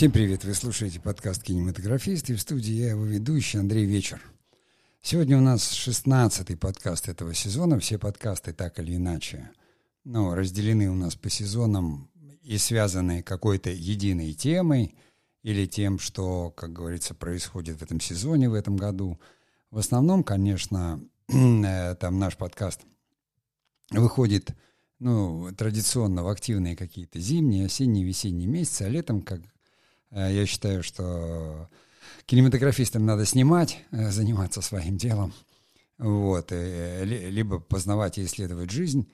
Всем привет! Вы слушаете подкаст «Кинематографист» и в студии я его ведущий Андрей Вечер. Сегодня у нас шестнадцатый подкаст этого сезона. Все подкасты так или иначе ну, разделены у нас по сезонам и связаны какой-то единой темой или тем, что, как говорится, происходит в этом сезоне, в этом году. В основном, конечно, э, там наш подкаст выходит ну, традиционно в активные какие-то зимние, осенние, весенние месяцы, а летом, как я считаю, что кинематографистам надо снимать, э, заниматься своим делом, вот, э, либо познавать и исследовать жизнь.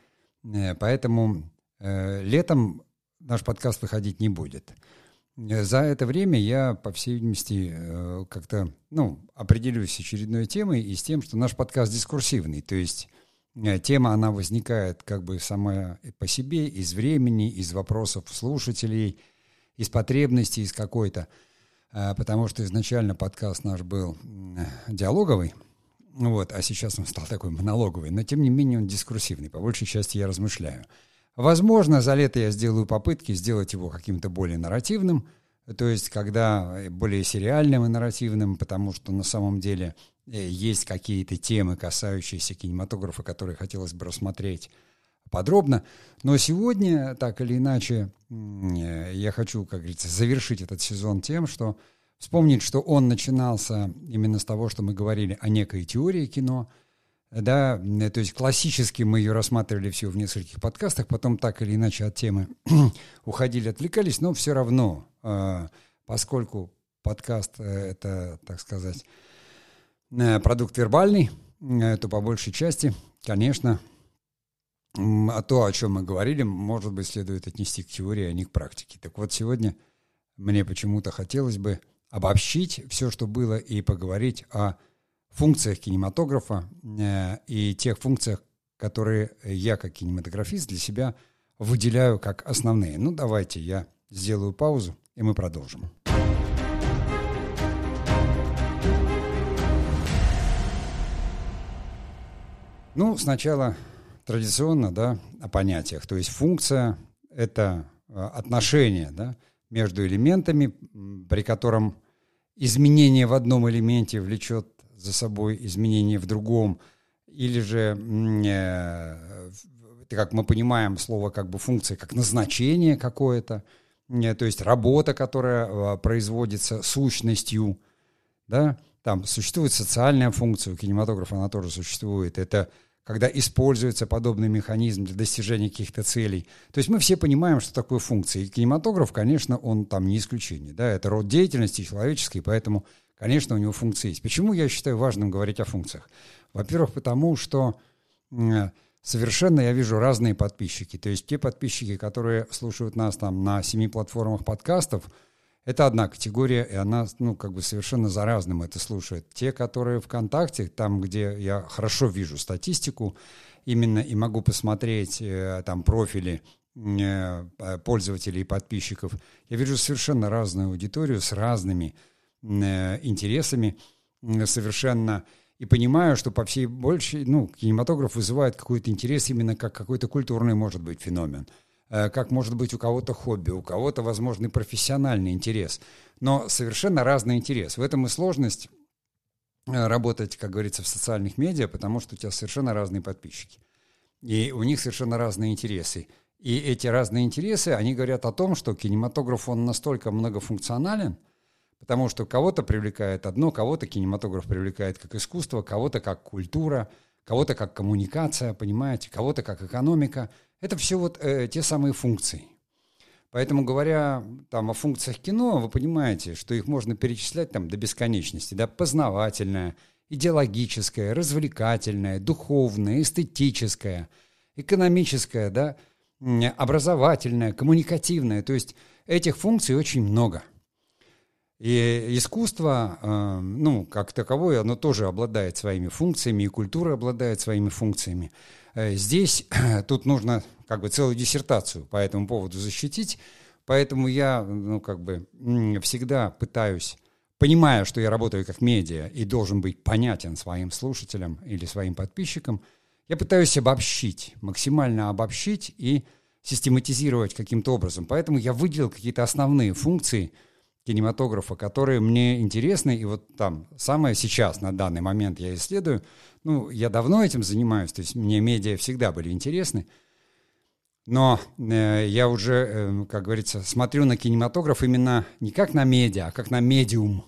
Поэтому летом наш подкаст выходить не будет. За это время я, по всей видимости, как-то ну, определюсь с очередной темой и с тем, что наш подкаст дискурсивный. То есть тема, она возникает как бы сама по себе, из времени, из вопросов слушателей – из потребности, из какой-то. А, потому что изначально подкаст наш был диалоговый, вот, а сейчас он стал такой монологовый, но тем не менее он дискурсивный, по большей части я размышляю. Возможно, за лето я сделаю попытки сделать его каким-то более нарративным, то есть когда более сериальным и нарративным, потому что на самом деле э, есть какие-то темы, касающиеся кинематографа, которые хотелось бы рассмотреть подробно. Но сегодня, так или иначе, э, я хочу, как говорится, завершить этот сезон тем, что вспомнить, что он начинался именно с того, что мы говорили о некой теории кино, да, э, то есть классически мы ее рассматривали все в нескольких подкастах, потом так или иначе от темы уходили, отвлекались, но все равно, э, поскольку подкаст это, так сказать, продукт вербальный, то по большей части, конечно, а то, о чем мы говорили, может быть, следует отнести к теории, а не к практике. Так вот, сегодня мне почему-то хотелось бы обобщить все, что было, и поговорить о функциях кинематографа э, и тех функциях, которые я, как кинематографист, для себя выделяю как основные. Ну, давайте я сделаю паузу, и мы продолжим. Ну, сначала традиционно да, о понятиях. То есть функция — это э, отношение да, между элементами, при котором изменение в одном элементе влечет за собой изменение в другом, или же, э, как мы понимаем, слово как бы функция, как назначение какое-то, э, то есть работа, которая производится сущностью, да, там существует социальная функция, у кинематографа она тоже существует, это когда используется подобный механизм для достижения каких-то целей. То есть мы все понимаем, что такое функция. И кинематограф, конечно, он там не исключение. Да? Это род деятельности человеческой, поэтому, конечно, у него функции есть. Почему я считаю важным говорить о функциях? Во-первых, потому что совершенно я вижу разные подписчики. То есть те подписчики, которые слушают нас там на семи платформах подкастов – это одна категория, и она, ну, как бы совершенно за разным это слушает. Те, которые ВКонтакте, там, где я хорошо вижу статистику, именно и могу посмотреть э, там профили э, пользователей и подписчиков, я вижу совершенно разную аудиторию с разными э, интересами, совершенно и понимаю, что по всей большей, ну, кинематограф вызывает какой-то интерес именно как какой-то культурный, может быть, феномен – как может быть у кого-то хобби, у кого-то, возможно, профессиональный интерес. Но совершенно разный интерес. В этом и сложность э, работать, как говорится, в социальных медиа, потому что у тебя совершенно разные подписчики. И у них совершенно разные интересы. И эти разные интересы, они говорят о том, что кинематограф, он настолько многофункционален, потому что кого-то привлекает одно, кого-то кинематограф привлекает как искусство, кого-то как культура, кого-то как коммуникация, понимаете, кого-то как экономика – это все вот э, те самые функции. Поэтому, говоря там о функциях кино, вы понимаете, что их можно перечислять там до бесконечности. Да? Познавательное, идеологическое, развлекательное, духовное, эстетическое, экономическое, да? образовательное, коммуникативное. То есть этих функций очень много. И искусство, э, ну, как таковое, оно тоже обладает своими функциями, и культура обладает своими функциями. Э, здесь тут нужно как бы целую диссертацию по этому поводу защитить, поэтому я ну, как бы всегда пытаюсь, понимая, что я работаю как медиа и должен быть понятен своим слушателям или своим подписчикам, я пытаюсь обобщить, максимально обобщить и систематизировать каким-то образом. Поэтому я выделил какие-то основные функции, кинематографа, которые мне интересны, и вот там самое сейчас, на данный момент я исследую, ну, я давно этим занимаюсь, то есть мне медиа всегда были интересны, но э, я уже, э, как говорится, смотрю на кинематограф именно не как на медиа, а как на медиум,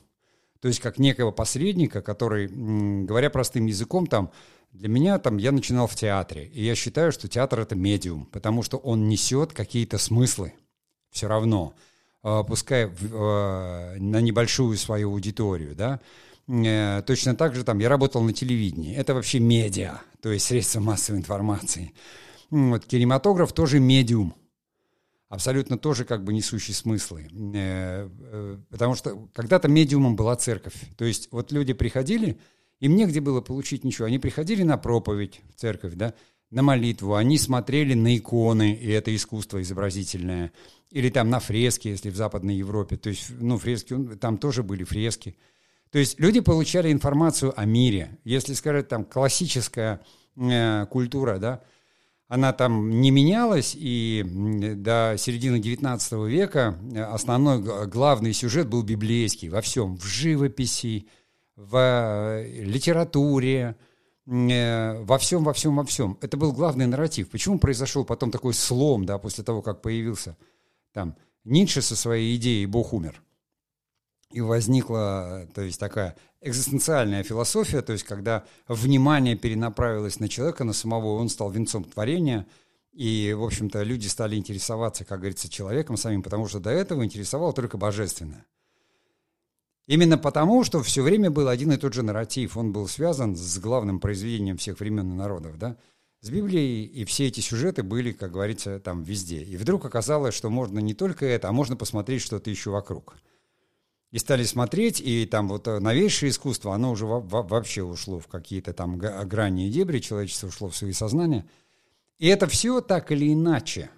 то есть как некого посредника, который, м, говоря простым языком, там, для меня там я начинал в театре, и я считаю, что театр это медиум, потому что он несет какие-то смыслы все равно. Э, пускай э, на небольшую свою аудиторию, да, э, точно так же там я работал на телевидении. Это вообще медиа, то есть средства массовой информации. Вот, кинематограф тоже медиум, абсолютно тоже как бы несущий смыслы. Потому что когда-то медиумом была церковь. То есть вот люди приходили, им негде было получить ничего. Они приходили на проповедь в церковь, да, на молитву, они смотрели на иконы, и это искусство изобразительное – или там на фреске, если в Западной Европе. То есть, ну, фрески, там тоже были фрески. То есть люди получали информацию о мире. Если сказать, там классическая э, культура, да, она там не менялась, и до середины XIX века основной главный сюжет был библейский во всем, в живописи, в э, литературе, э, во всем, во всем, во всем. Это был главный нарратив. Почему произошел потом такой слом, да, после того, как появился там Ницше со своей идеей «Бог умер». И возникла, то есть, такая экзистенциальная философия, то есть, когда внимание перенаправилось на человека, на самого, он стал венцом творения, и, в общем-то, люди стали интересоваться, как говорится, человеком самим, потому что до этого интересовало только божественное. Именно потому, что все время был один и тот же нарратив, он был связан с главным произведением всех времен и народов, да, с Библией, и все эти сюжеты были, как говорится, там везде. И вдруг оказалось, что можно не только это, а можно посмотреть что-то еще вокруг. И стали смотреть, и там вот э, новейшее искусство, оно уже вообще ушло в какие-то там грани и дебри, человечество ушло в свои сознания. И это все так или иначе –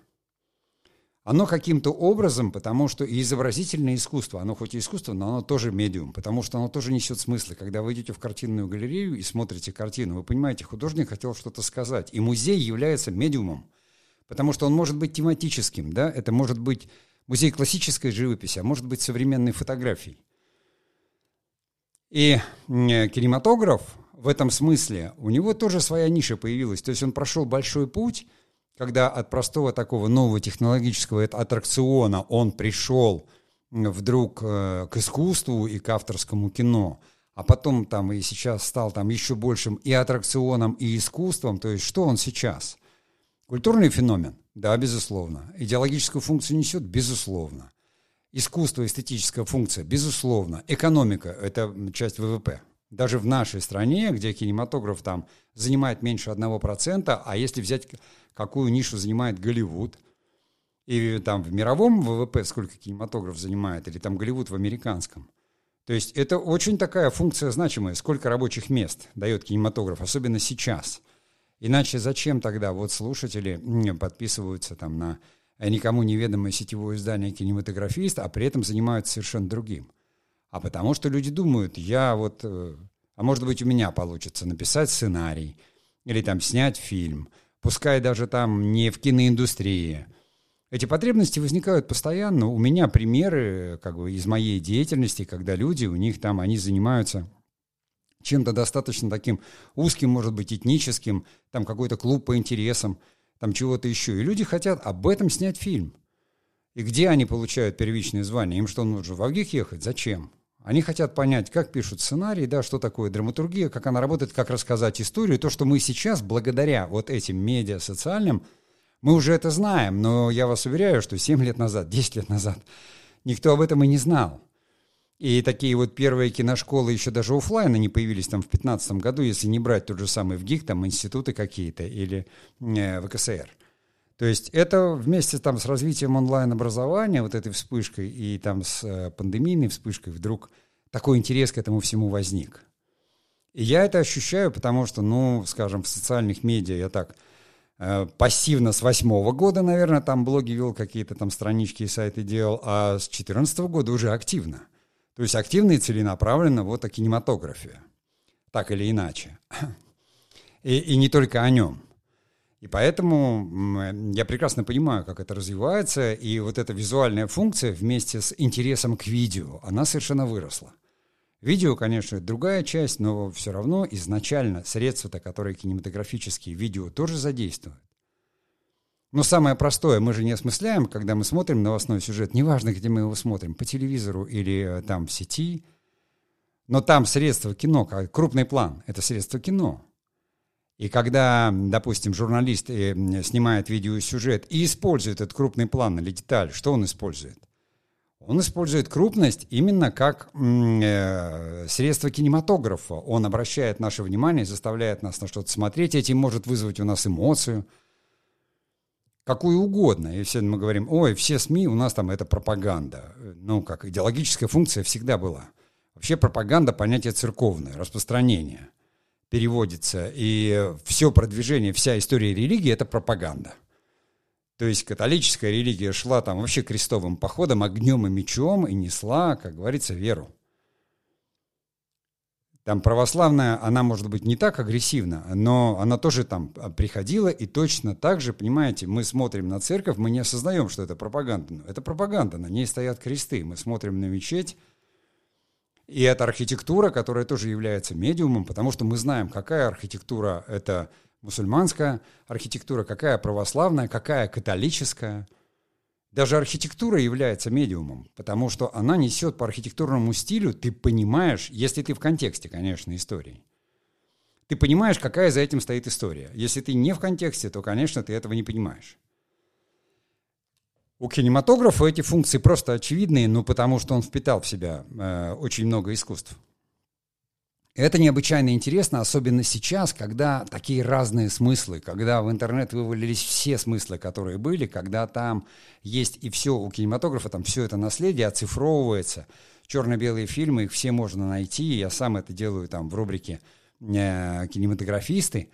оно каким-то образом, потому что и изобразительное искусство, оно хоть и искусство, но оно тоже медиум, потому что оно тоже несет смыслы. Когда вы идете в картинную галерею и смотрите картину, вы понимаете, художник хотел что-то сказать. И музей является медиумом, потому что он может быть тематическим, да, это может быть музей классической живописи, а может быть современной фотографией. И кинематограф в этом смысле, у него тоже своя ниша появилась. То есть он прошел большой путь, когда от простого такого нового технологического аттракциона он пришел вдруг э, к искусству и к авторскому кино, а потом там и сейчас стал там еще большим и аттракционом, и искусством, то есть что он сейчас? Культурный феномен? Да, безусловно. Идеологическую функцию несет? Безусловно. Искусство, эстетическая функция? Безусловно. Экономика – это часть ВВП. Даже в нашей стране, где кинематограф там занимает меньше 1%, а если взять какую нишу занимает Голливуд, и там в мировом ВВП сколько кинематограф занимает, или там Голливуд в американском. То есть это очень такая функция значимая, сколько рабочих мест дает кинематограф, особенно сейчас. Иначе зачем тогда вот слушатели подписываются там на никому неведомое сетевое издание «Кинематографист», а при этом занимаются совершенно другим. А потому что люди думают, я вот, э, а может быть у меня получится написать сценарий или там снять фильм – пускай даже там не в киноиндустрии. Эти потребности возникают постоянно. У меня примеры как бы из моей деятельности, когда люди, у них там, они занимаются чем-то достаточно таким узким, может быть, этническим, там какой-то клуб по интересам, там чего-то еще. И люди хотят об этом снять фильм. И где они получают первичное звание? Им что, нужно в Авгик ехать? Зачем? Они хотят понять, как пишут сценарий, да, что такое драматургия, как она работает, как рассказать историю. То, что мы сейчас, благодаря вот этим медиа социальным, мы уже это знаем, но я вас уверяю, что 7 лет назад, 10 лет назад никто об этом и не знал. И такие вот первые киношколы еще даже офлайна не появились там в 15 году, если не брать тот же самый ВГИК, там институты какие-то или э, ВКСР. То есть это вместе там с развитием онлайн-образования, вот этой вспышкой и там с э, пандемийной вспышкой вдруг такой интерес к этому всему возник. И я это ощущаю, потому что, ну, скажем, в социальных медиа я так э, пассивно с восьмого года, наверное, там блоги вел, какие-то там странички и сайты делал, а с четырнадцатого года уже активно. То есть активно и целенаправленно вот о кинематографе. Так или иначе. И, и не только о нем. И поэтому я прекрасно понимаю, как это развивается, и вот эта визуальная функция вместе с интересом к видео, она совершенно выросла. Видео, конечно, другая часть, но все равно изначально средства-то, которые кинематографические, видео тоже задействуют. Но самое простое, мы же не осмысляем, когда мы смотрим новостной сюжет, неважно, где мы его смотрим, по телевизору или э, там в сети, но там средства кино, крупный план, это средство кино. И когда, допустим, журналист э, снимает видеосюжет и использует этот крупный план или деталь, что он использует? Он использует крупность именно как э, средство кинематографа. Он обращает наше внимание, заставляет нас на что-то смотреть, этим может вызвать у нас эмоцию, какую угодно. И все мы говорим, ой, все СМИ у нас там это пропаганда. Ну, как идеологическая функция всегда была. Вообще пропаганда – понятие церковное, распространение переводится. И все продвижение, вся история религии – это пропаганда. То есть католическая религия шла там вообще крестовым походом, огнем и мечом и несла, как говорится, веру. Там православная, она может быть не так агрессивна, но она тоже там приходила и точно так же, понимаете, мы смотрим на церковь, мы не осознаем, что это пропаганда. Это пропаганда, на ней стоят кресты. Мы смотрим на мечеть, и это архитектура, которая тоже является медиумом, потому что мы знаем, какая архитектура это мусульманская архитектура, какая православная, какая католическая. Даже архитектура является медиумом, потому что она несет по архитектурному стилю, ты понимаешь, если ты в контексте, конечно, истории. Ты понимаешь, какая за этим стоит история. Если ты не в контексте, то, конечно, ты этого не понимаешь. У кинематографа эти функции просто очевидные, ну потому что он впитал в себя э, очень много искусств. Это необычайно интересно, особенно сейчас, когда такие разные смыслы, когда в интернет вывалились все смыслы, которые были, когда там есть и все у кинематографа, там все это наследие оцифровывается, черно-белые фильмы, их все можно найти, я сам это делаю там в рубрике э, «Кинематографисты»,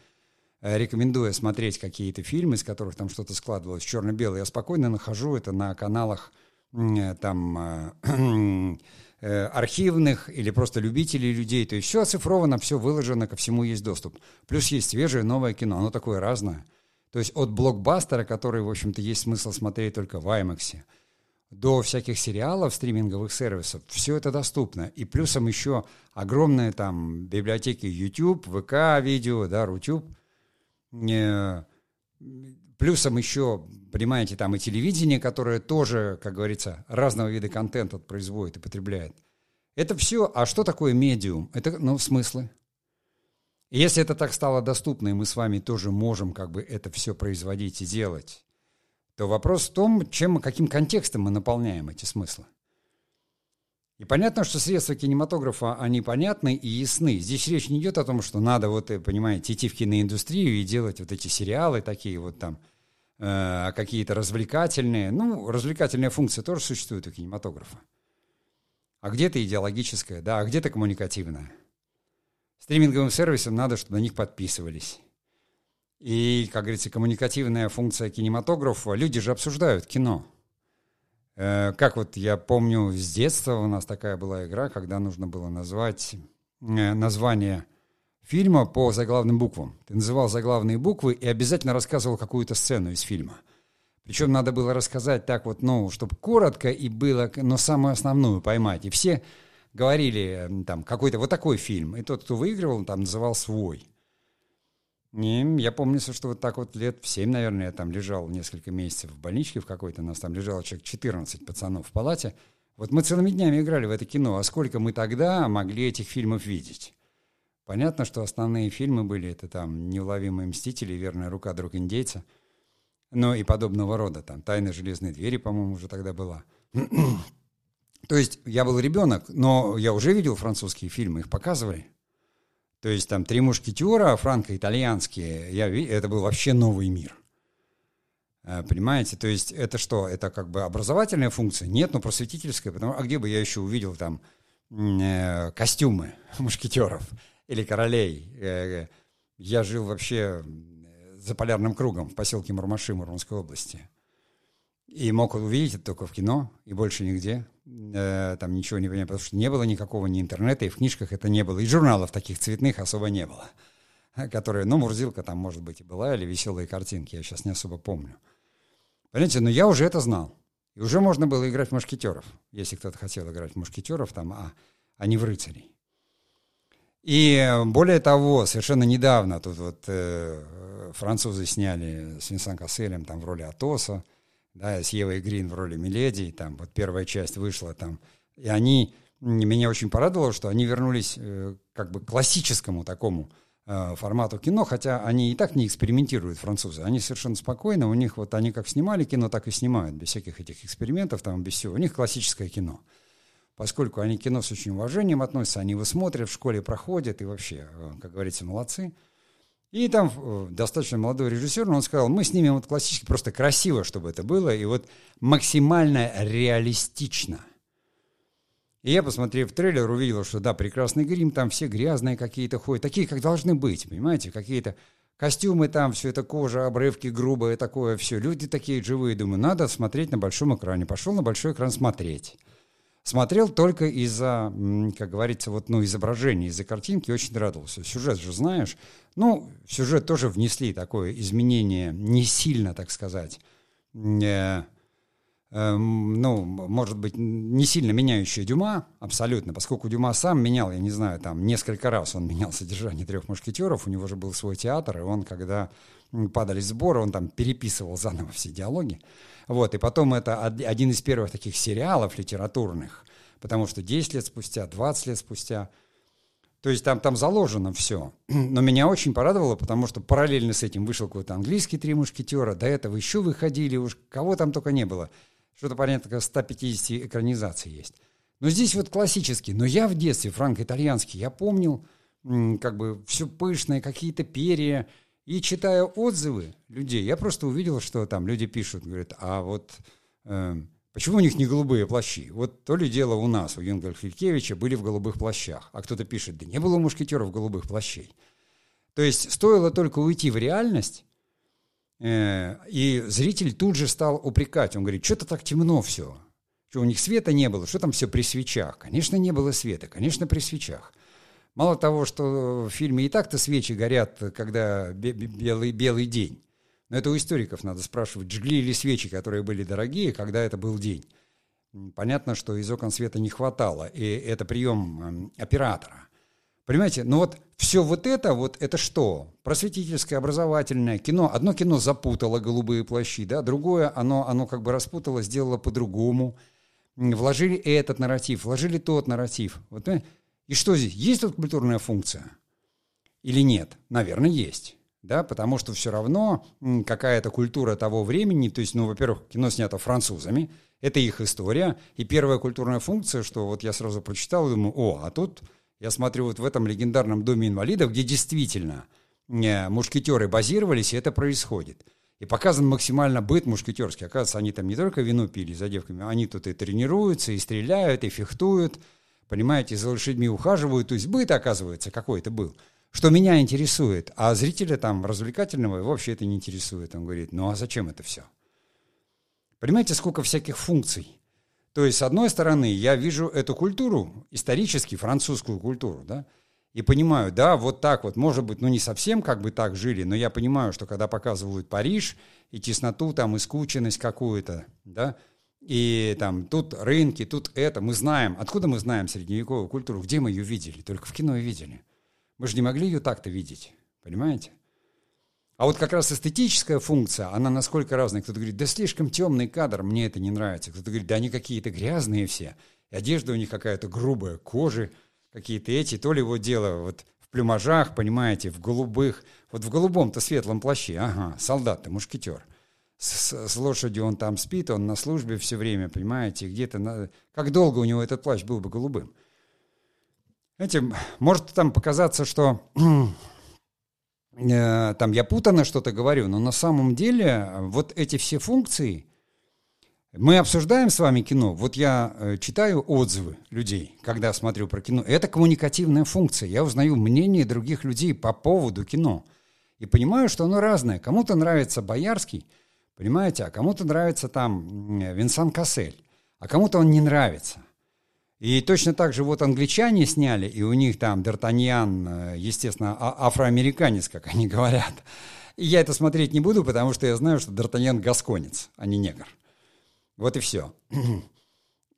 рекомендуя смотреть какие-то фильмы, из которых там что-то складывалось черно-белое, я спокойно нахожу это на каналах э, там э, архивных или просто любителей людей. То есть все оцифровано, все выложено, ко всему есть доступ. Плюс есть свежее новое кино, оно такое разное. То есть от блокбастера, который, в общем-то, есть смысл смотреть только в IMAX, до всяких сериалов, стриминговых сервисов, все это доступно. И плюсом еще огромные там библиотеки YouTube, ВК видео, да, Рутюб – Плюсом еще, понимаете, там и телевидение, которое тоже, как говорится, разного вида контента производит и потребляет. Это все. А что такое медиум? Это, ну, смыслы. Если это так стало доступно, и мы с вами тоже можем как бы это все производить и делать, то вопрос в том, чем, каким контекстом мы наполняем эти смыслы. И понятно, что средства кинематографа, они понятны и ясны. Здесь речь не идет о том, что надо, вот, э, понимаете, идти в киноиндустрию и делать вот эти сериалы такие вот там, э, какие-то развлекательные. Ну, развлекательная функция тоже существует у кинематографа. А где-то идеологическая, да, а где-то коммуникативная. Стриминговым сервисам надо, чтобы на них подписывались. И, как говорится, коммуникативная функция кинематографа, люди же обсуждают кино – как вот я помню с детства у нас такая была игра, когда нужно было назвать э, название фильма по заглавным буквам. Ты называл заглавные буквы и обязательно рассказывал какую-то сцену из фильма. Причем надо было рассказать так вот, ну, чтобы коротко и было, но самую основную поймать. И все говорили там какой-то вот такой фильм. И тот, кто выигрывал, там называл свой. Не, я помню, что вот так вот лет в 7, наверное, я там лежал несколько месяцев в больничке в какой-то, нас там лежало человек 14 пацанов в палате. Вот мы целыми днями играли в это кино, а сколько мы тогда могли этих фильмов видеть? Понятно, что основные фильмы были, это там «Неуловимые мстители», «Верная рука друг индейца», но и подобного рода, там «Тайны железной двери», по-моему, уже тогда была. То есть я был ребенок, но я уже видел французские фильмы, их показывали. То есть там «Три мушкетера» франко-итальянские, я, это был вообще новый мир. Э, понимаете? То есть это что? Это как бы образовательная функция? Нет, но просветительская. Потому, а где бы я еще увидел там э, костюмы мушкетеров или королей? Э, я жил вообще за полярным кругом в поселке Мурмаши Мурманской области. И мог увидеть это только в кино и больше нигде. Э, там ничего не понимаю, потому что не было никакого ни интернета, и в книжках это не было, и журналов таких цветных особо не было. которая, ну, Мурзилка там, может быть, и была, или веселые картинки, я сейчас не особо помню. Понимаете, но я уже это знал. И уже можно было играть в мушкетеров, если кто-то хотел играть в мушкетеров, там, а, а не в рыцарей. И более того, совершенно недавно тут вот э, французы сняли с Винсан Касселем там в роли Атоса, да, с Евой Грин в роли Миледи, там вот первая часть вышла там, и они, меня очень порадовало, что они вернулись э, как бы к классическому такому э, формату кино, хотя они и так не экспериментируют, французы, они совершенно спокойно, у них вот они как снимали кино, так и снимают, без всяких этих экспериментов, там, без всего, у них классическое кино. Поскольку они кино с очень уважением относятся, они его смотрят, в школе проходят и вообще, э, как говорится, молодцы. И там э, достаточно молодой режиссер, он сказал, мы снимем вот классически, просто красиво, чтобы это было, и вот максимально реалистично. И я, посмотрев трейлер, увидел, что да, прекрасный грим, там все грязные какие-то ходят, такие, как должны быть, понимаете, какие-то костюмы там, все это кожа, обрывки грубые, такое все. Люди такие живые, думаю, надо смотреть на большом экране. Пошел на большой экран смотреть смотрел только из-за, как говорится, вот, ну, изображения, из-за картинки, очень радовался. Сюжет же знаешь. Ну, сюжет тоже внесли такое изменение, не сильно, так сказать, э, э, ну, может быть, не сильно меняющее Дюма, абсолютно, поскольку Дюма сам менял, я не знаю, там, несколько раз он менял содержание «Трех мушкетеров», у него же был свой театр, и он, когда падали сборы, он там переписывал заново все диалоги. Вот, и потом это один из первых таких сериалов литературных, потому что 10 лет спустя, 20 лет спустя, то есть там, там заложено все. Но меня очень порадовало, потому что параллельно с этим вышел какой-то английский «Три мушкетера», до этого еще выходили, уж кого там только не было. Что-то, понятно, 150 экранизаций есть. Но здесь вот классический. Но я в детстве, франко-итальянский, я помнил как бы все пышное, какие-то перья, и читая отзывы людей, я просто увидел, что там люди пишут, говорят, а вот э, почему у них не голубые плащи? Вот то ли дело у нас, у Юнга Хилькевича, были в голубых плащах. А кто-то пишет, да не было мушкетеров голубых плащей. То есть стоило только уйти в реальность, э, и зритель тут же стал упрекать. Он говорит, что-то так темно все. Что у них света не было, что там все при свечах? Конечно, не было света, конечно, при свечах. Мало того, что в фильме и так-то свечи горят, когда белый, белый день. Но это у историков надо спрашивать, жгли ли свечи, которые были дорогие, когда это был день. Понятно, что из окон света не хватало, и это прием эм, оператора. Понимаете, ну вот все вот это, вот это что? Просветительское, образовательное кино. Одно кино запутало голубые плащи, да, другое, оно, оно как бы распутало, сделало по-другому. Вложили этот нарратив, вложили тот нарратив. Вот, понимаете? И что здесь? Есть тут культурная функция? Или нет? Наверное, есть. Да, потому что все равно какая-то культура того времени, то есть, ну, во-первых, кино снято французами, это их история, и первая культурная функция, что вот я сразу прочитал и думаю, о, а тут я смотрю вот в этом легендарном доме инвалидов, где действительно э, мушкетеры базировались, и это происходит. И показан максимально быт мушкетерский. Оказывается, они там не только вино пили за девками, они тут и тренируются, и стреляют, и фехтуют, понимаете, за лошадьми ухаживают, то есть быт, оказывается, какой-то был. Что меня интересует, а зрителя там развлекательного вообще это не интересует. Он говорит, ну а зачем это все? Понимаете, сколько всяких функций? То есть, с одной стороны, я вижу эту культуру, исторически французскую культуру, да, и понимаю, да, вот так вот, может быть, ну не совсем как бы так жили, но я понимаю, что когда показывают Париж и тесноту, там, и скученность какую-то, да, и там тут рынки, тут это. Мы знаем. Откуда мы знаем средневековую культуру? Где мы ее видели? Только в кино и видели. Мы же не могли ее так-то видеть. Понимаете? А вот как раз эстетическая функция, она насколько разная. Кто-то говорит, да слишком темный кадр, мне это не нравится. Кто-то говорит, да они какие-то грязные все. И одежда у них какая-то грубая, кожи какие-то эти. То ли его дело вот в плюмажах, понимаете, в голубых. Вот в голубом-то светлом плаще. Ага, солдат-то, мушкетер с, с лошадью он там спит, он на службе все время, понимаете, где-то... На... Как долго у него этот плащ был бы голубым? Знаете, может там показаться, что э, там я путано что-то говорю, но на самом деле вот эти все функции, мы обсуждаем с вами кино, вот я э, читаю отзывы людей, когда смотрю про кино, это коммуникативная функция, я узнаю мнение других людей по поводу кино и понимаю, что оно разное. Кому-то нравится Боярский, Понимаете? А кому-то нравится там Винсан Кассель, а кому-то он не нравится. И точно так же вот англичане сняли, и у них там Д'Артаньян, э, естественно, а афроамериканец, как они говорят. И я это смотреть не буду, потому что я знаю, что Д'Артаньян гасконец, а не негр. Вот и все.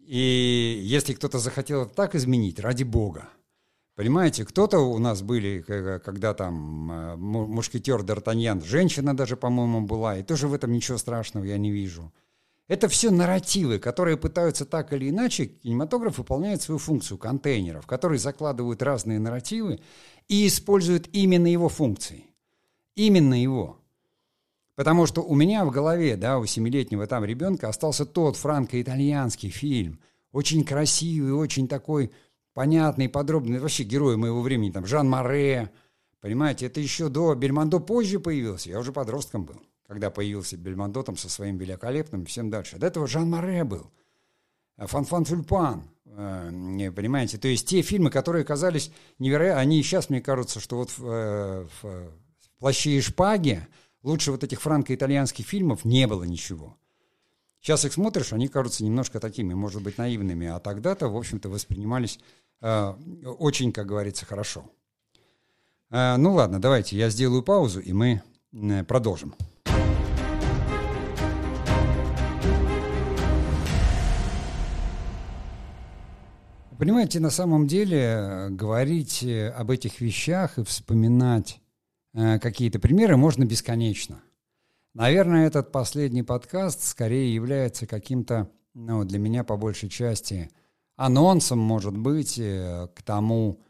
И если кто-то захотел так изменить, ради бога. Понимаете, кто-то у нас были, когда там э, мушкетер Д'Артаньян, женщина даже, по-моему, была, и тоже в этом ничего страшного я не вижу. Это все нарративы, которые пытаются так или иначе, кинематограф выполняет свою функцию контейнеров, которые закладывают разные нарративы и используют именно его функции. Именно его. Потому что у меня в голове, да, у семилетнего там ребенка остался тот франко-итальянский фильм, очень красивый, очень такой понятный, подробный, вообще герой моего времени, там, Жан Море, понимаете, это еще до Бельмондо позже появился, я уже подростком был когда появился Бельмондо там со своим великолепным, всем дальше. До этого Жан Море был, Фанфан Тюльпан, э, понимаете? То есть те фильмы, которые казались невероятно, они сейчас, мне кажется, что вот в, э, в, в «Плаще и шпаге» лучше вот этих франко-итальянских фильмов не было ничего. Сейчас их смотришь, они кажутся немножко такими, может быть, наивными, а тогда-то, в общем-то, воспринимались э, очень, как говорится, хорошо. Э, ну ладно, давайте я сделаю паузу, и мы э, продолжим. Понимаете, на самом деле э, говорить э, об этих вещах и вспоминать э, какие-то примеры можно бесконечно. Наверное, этот последний подкаст скорее является каким-то, ну, для меня по большей части, анонсом, может быть, к тому,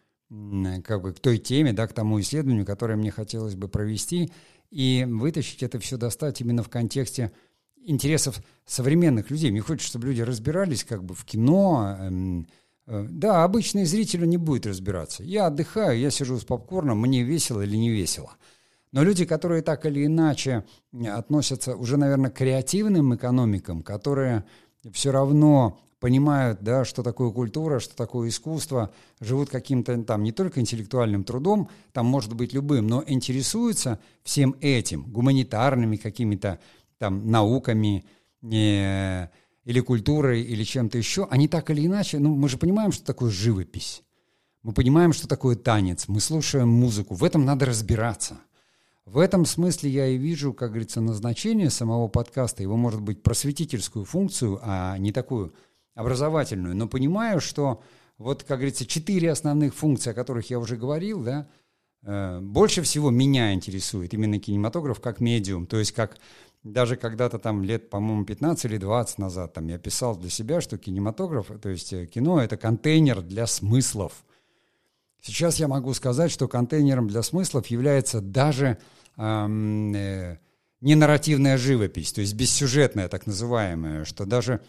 как бы, к той теме, да, к тому исследованию, которое мне хотелось бы провести, и вытащить это все, достать именно в контексте интересов современных людей. Мне хочется, чтобы люди разбирались как бы в кино, эм, Э, да, обычный зритель не будет разбираться. Я отдыхаю, я сижу с попкорном, мне весело или не весело. Но люди, которые так или иначе относятся уже, наверное, к креативным экономикам, которые все равно понимают, да, что такое культура, что такое искусство, живут каким-то там не только интеллектуальным трудом, там может быть любым, но интересуются всем этим, гуманитарными какими-то там науками, не или культурой, или чем-то еще, они так или иначе, ну, мы же понимаем, что такое живопись. Мы понимаем, что такое танец, мы слушаем музыку, в этом надо разбираться. В этом смысле я и вижу, как говорится, назначение самого подкаста, его может быть просветительскую функцию, а не такую образовательную, но понимаю, что вот, как говорится, четыре основных функции, о которых я уже говорил, да, э, больше всего меня интересует именно кинематограф как медиум, то есть как даже когда-то там лет, по-моему, 15 или 20 назад там я писал для себя, что кинематограф, то есть э, кино — это контейнер для смыслов. Сейчас я могу сказать, что контейнером для смыслов является даже эм, э, ненарративная живопись, то есть бессюжетная так называемая, что даже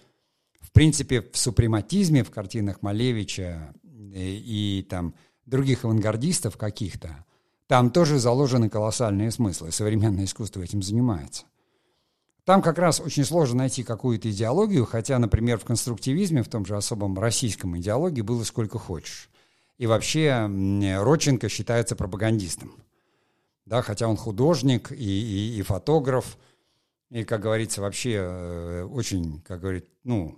в принципе в супрематизме, в картинах Малевича и, э, и там других авангардистов каких-то, там тоже заложены колоссальные смыслы. Современное искусство этим занимается. Там как раз очень сложно найти какую-то идеологию, хотя, например, в конструктивизме, в том же особом российском идеологии было сколько хочешь. И вообще Родченко считается пропагандистом. Да, хотя он художник и, и, и фотограф, и, как говорится, вообще э, очень, как говорит, ну,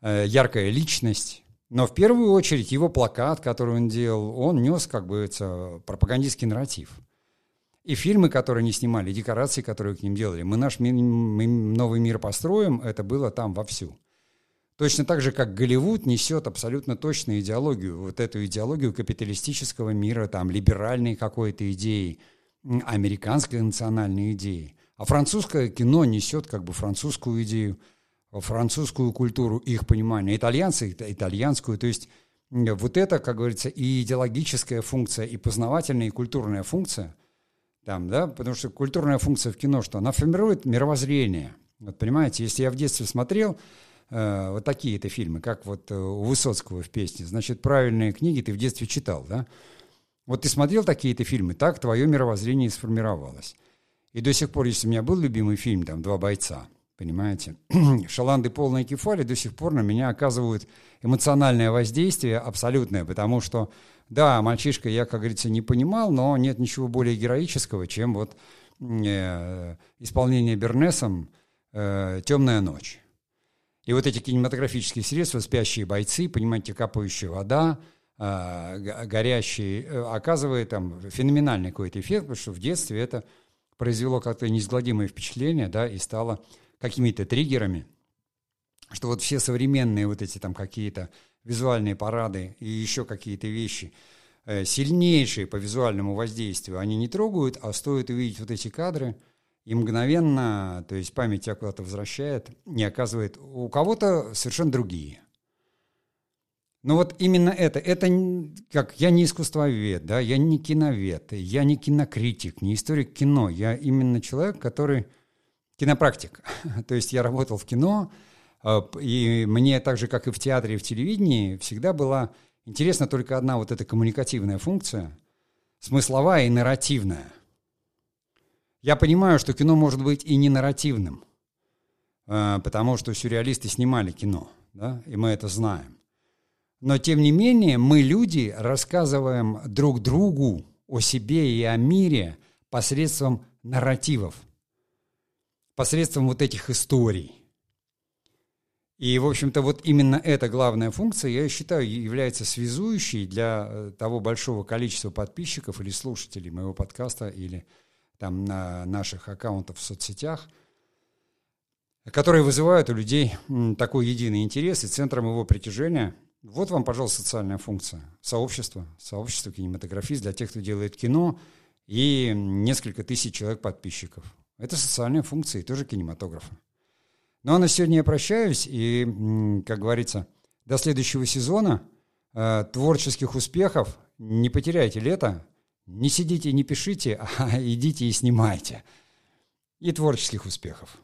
э, яркая личность. Но в первую очередь его плакат, который он делал, он нес, как бы, это, пропагандистский нарратив – и фильмы, которые они снимали, и декорации, которые к ним делали. Мы наш ми- мы новый мир построим, это было там вовсю. Точно так же, как Голливуд несет абсолютно точную идеологию, вот эту идеологию капиталистического мира, там, либеральной какой-то идеи, американской национальной идеи. А французское кино несет как бы французскую идею, французскую культуру, их понимание. Итальянцы – итальянскую. То есть вот это, как говорится, и идеологическая функция, и познавательная, и культурная функция – там, да, потому что культурная функция в кино, что она формирует мировоззрение. Вот понимаете, если я в детстве смотрел э, вот такие-то фильмы, как вот э, у Высоцкого в песне, значит, правильные книги ты в детстве читал, да? Вот ты смотрел такие-то фильмы, так твое мировоззрение сформировалось. И до сих пор, если у меня был любимый фильм, там, «Два бойца», понимаете, «Шаланды полные кефали» до сих пор на меня оказывают эмоциональное воздействие абсолютное, потому что да, мальчишка я, как говорится, не понимал, но нет ничего более героического, чем вот э, исполнение Бернесом э, «Темная ночь». И вот эти кинематографические средства, спящие бойцы, понимаете, капающая вода, а, горящий, э, оказывает там феноменальный какой-то эффект, потому что в детстве это произвело как-то неизгладимое впечатление, да, и стало какими-то триггерами, что вот все современные вот эти там какие-то визуальные парады и еще какие-то вещи, э, сильнейшие по визуальному воздействию, они не трогают, а стоит увидеть вот эти кадры, и мгновенно, то есть память тебя куда-то возвращает, не оказывает у кого-то совершенно другие. Но вот именно это, это как я не искусствовед, да, я не киновед, я не кинокритик, не историк кино, я именно человек, который кинопрактик. То есть я работал в кино, а, и мне так же, как и в театре и в телевидении, всегда была интересна только одна вот эта коммуникативная функция, смысловая и нарративная. Я понимаю, что кино может быть и не нарративным, а, потому что сюрреалисты снимали кино, да, и мы это знаем. Но, тем не менее, мы, люди, рассказываем друг другу о себе и о мире посредством нарративов, посредством вот этих историй. И, в общем-то, вот именно эта главная функция, я считаю, является связующей для э, того большого количества подписчиков или слушателей моего подкаста или там на наших аккаунтов в соцсетях, которые вызывают у людей такой единый интерес, и центром его притяжения вот вам, пожалуйста, социальная функция. Сообщество, сообщество кинематографист для тех, кто делает кино, и несколько тысяч человек подписчиков. Это социальная функция и тоже кинематографа. Ну а на сегодня я прощаюсь и, как говорится, до следующего сезона э, творческих успехов. Не потеряйте лето, не сидите не пишите, а идите и снимайте. И творческих успехов.